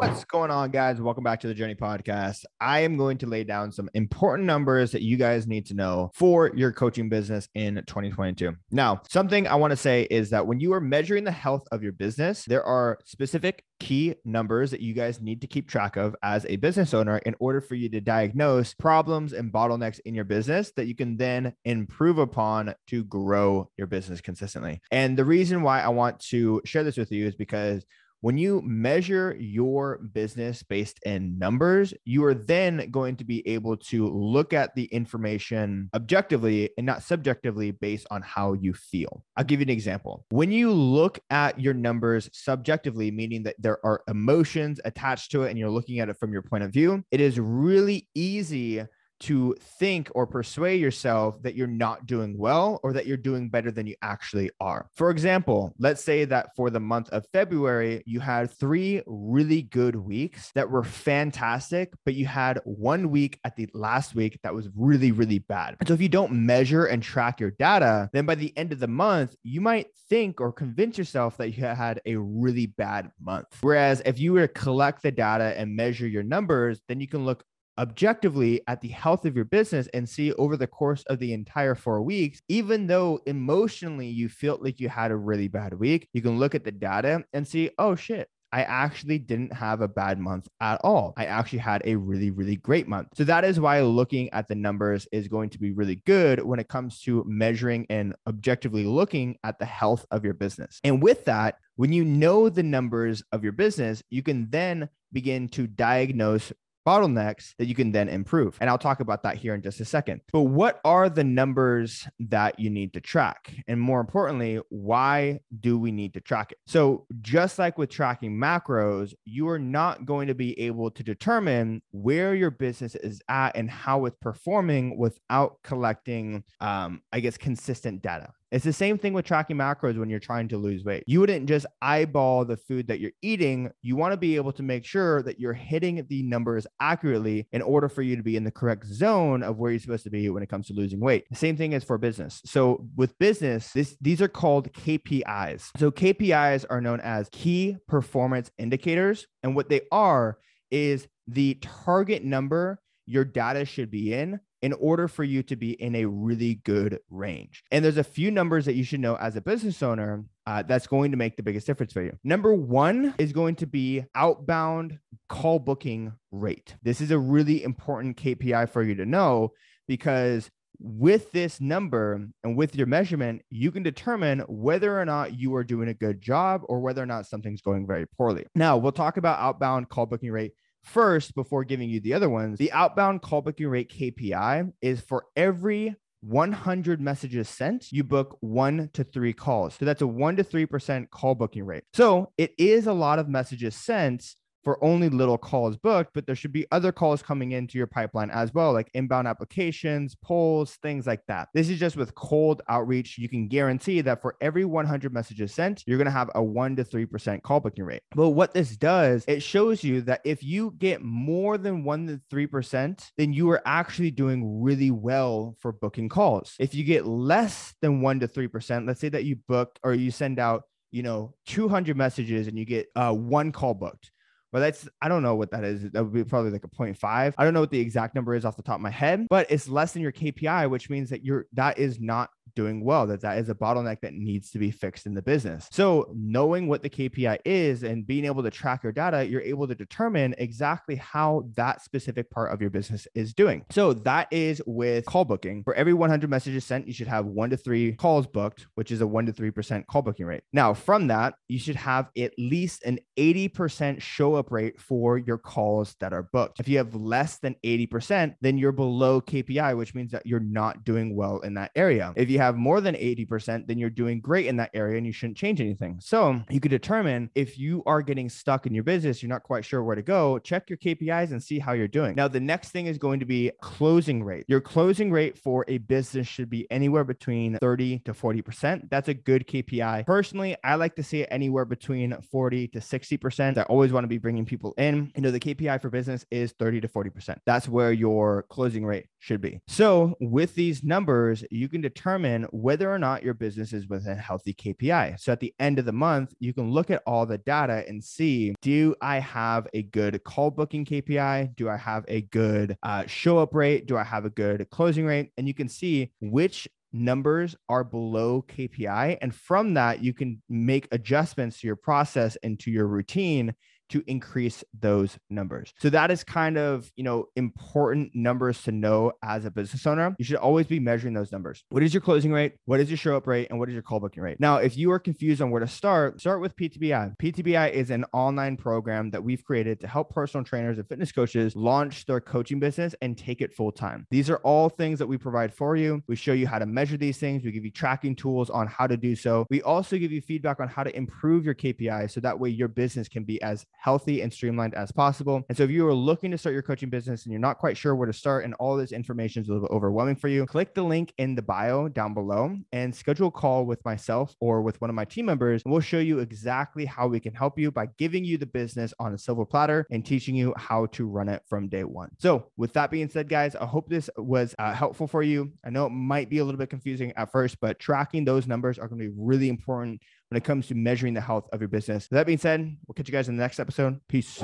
What's going on, guys? Welcome back to the Journey Podcast. I am going to lay down some important numbers that you guys need to know for your coaching business in 2022. Now, something I want to say is that when you are measuring the health of your business, there are specific key numbers that you guys need to keep track of as a business owner in order for you to diagnose problems and bottlenecks in your business that you can then improve upon to grow your business consistently. And the reason why I want to share this with you is because when you measure your business based in numbers, you are then going to be able to look at the information objectively and not subjectively based on how you feel. I'll give you an example. When you look at your numbers subjectively, meaning that there are emotions attached to it and you're looking at it from your point of view, it is really easy to think or persuade yourself that you're not doing well or that you're doing better than you actually are. For example, let's say that for the month of February, you had three really good weeks that were fantastic, but you had one week at the last week that was really, really bad. So if you don't measure and track your data, then by the end of the month, you might think or convince yourself that you had a really bad month. Whereas if you were to collect the data and measure your numbers, then you can look objectively at the health of your business and see over the course of the entire four weeks, even though emotionally you felt like you had a really bad week, you can look at the data and see, oh shit, I actually didn't have a bad month at all. I actually had a really, really great month. So that is why looking at the numbers is going to be really good when it comes to measuring and objectively looking at the health of your business. And with that, when you know the numbers of your business, you can then begin to diagnose bottlenecks that you can then improve. And I'll talk about that here in just a second. But what are the numbers that you need to track? And more importantly, why do we need to track it? So, just like with tracking macros, you are not going to be able to determine where your business is at and how it's performing without collecting, um, I guess, consistent data. It's the same thing with tracking macros when you're trying to lose weight. You wouldn't just eyeball the food that you're eating. You want to be able to make sure that you're hitting the numbers accurately in order for you to be in the correct zone of where you're supposed to be when it comes to losing weight. The same thing is for business. So with business, this these are called KPIs. So KPIs are known as key performance indicators and what they are is the target number your data should be in in order for you to be in a really good range. And there's a few numbers that you should know as a business owner uh, that's going to make the biggest difference for you. Number one is going to be outbound call booking rate. This is a really important KPI for you to know because with this number and with your measurement, you can determine whether or not you are doing a good job or whether or not something's going very poorly. Now, we'll talk about outbound call booking rate First, before giving you the other ones, the outbound call booking rate KPI is for every 100 messages sent, you book one to three calls. So that's a one to 3% call booking rate. So it is a lot of messages sent, for only little calls booked, but there should be other calls coming into your pipeline as well, like inbound applications, polls, things like that. This is just with cold outreach. You can guarantee that for every 100 messages sent, you're going to have a 1% to 3% call booking rate. But what this does, it shows you that if you get more than 1% to 3%, then you are actually doing really well for booking calls. If you get less than 1% to 3%, let's say that you book or you send out you know 200 messages and you get uh, one call booked well, that's I don't know what that is. That would be probably like a 0.5. I don't know what the exact number is off the top of my head, but it's less than your KPI, which means that you're that is not doing well, that that is a bottleneck that needs to be fixed in the business. So, knowing what the KPI is and being able to track your data, you're able to determine exactly how that specific part of your business is doing. So, that is with call booking. For every 100 messages sent, you should have one to three calls booked, which is a one to 3% call booking rate. Now, from that, you should have at least an 80% show up rate for your calls that are booked. If you have less than 80%, then you're below KPI, which means that you're not doing well in that area. If you have more than 80%, then you're doing great in that area and you shouldn't change anything. So you could determine if you are getting stuck in your business, you're not quite sure where to go, check your KPIs and see how you're doing. Now, the next thing is going to be closing rate. Your closing rate for a business should be anywhere between 30 to 40%. That's a good KPI. Personally, I like to see it anywhere between 40 to 60%. I always want to be bringing people in. You know, the KPI for business is 30 to 40%. That's where your closing rate should be. So with these numbers, you can determine determine whether or not your business is within a healthy KPI. So at the end of the month, you can look at all the data and see do I have a good call booking KPI? Do I have a good uh, show up rate? Do I have a good closing rate? And you can see which numbers are below KPI. And from that, you can make adjustments to your process and to your routine to increase those numbers. So that is kind of, you know, important numbers to know as a business owner. You should always be measuring those numbers. What is your closing rate? What is your show up rate? And what is your call booking rate? Now, if you are confused on where to start, start with PTBI. PTBI is an online program that we've created to help personal trainers and fitness coaches launch their coaching business and take it full time. These are all things that we provide for you. We show you how to measure these things. We give you tracking tools on how to do so. We also give you feedback on how to improve your KPI so that way your business can be as healthy and streamlined as possible. And so if you are looking to start your coaching business and you're not quite sure where to start and all this information is a little bit overwhelming for you, click the link in the bio down below and schedule a call with myself or with one of my team members. And we'll show you exactly how we can help you by giving you the business on a silver platter and teaching you how to run it from day one. So with that being said, guys, I hope this was uh, helpful for you. I know it might be a little bit confusing at first, but tracking those numbers are going to be really important when it comes to measuring the health of your business. With that being said, we'll catch you guys in the next episode. Peace.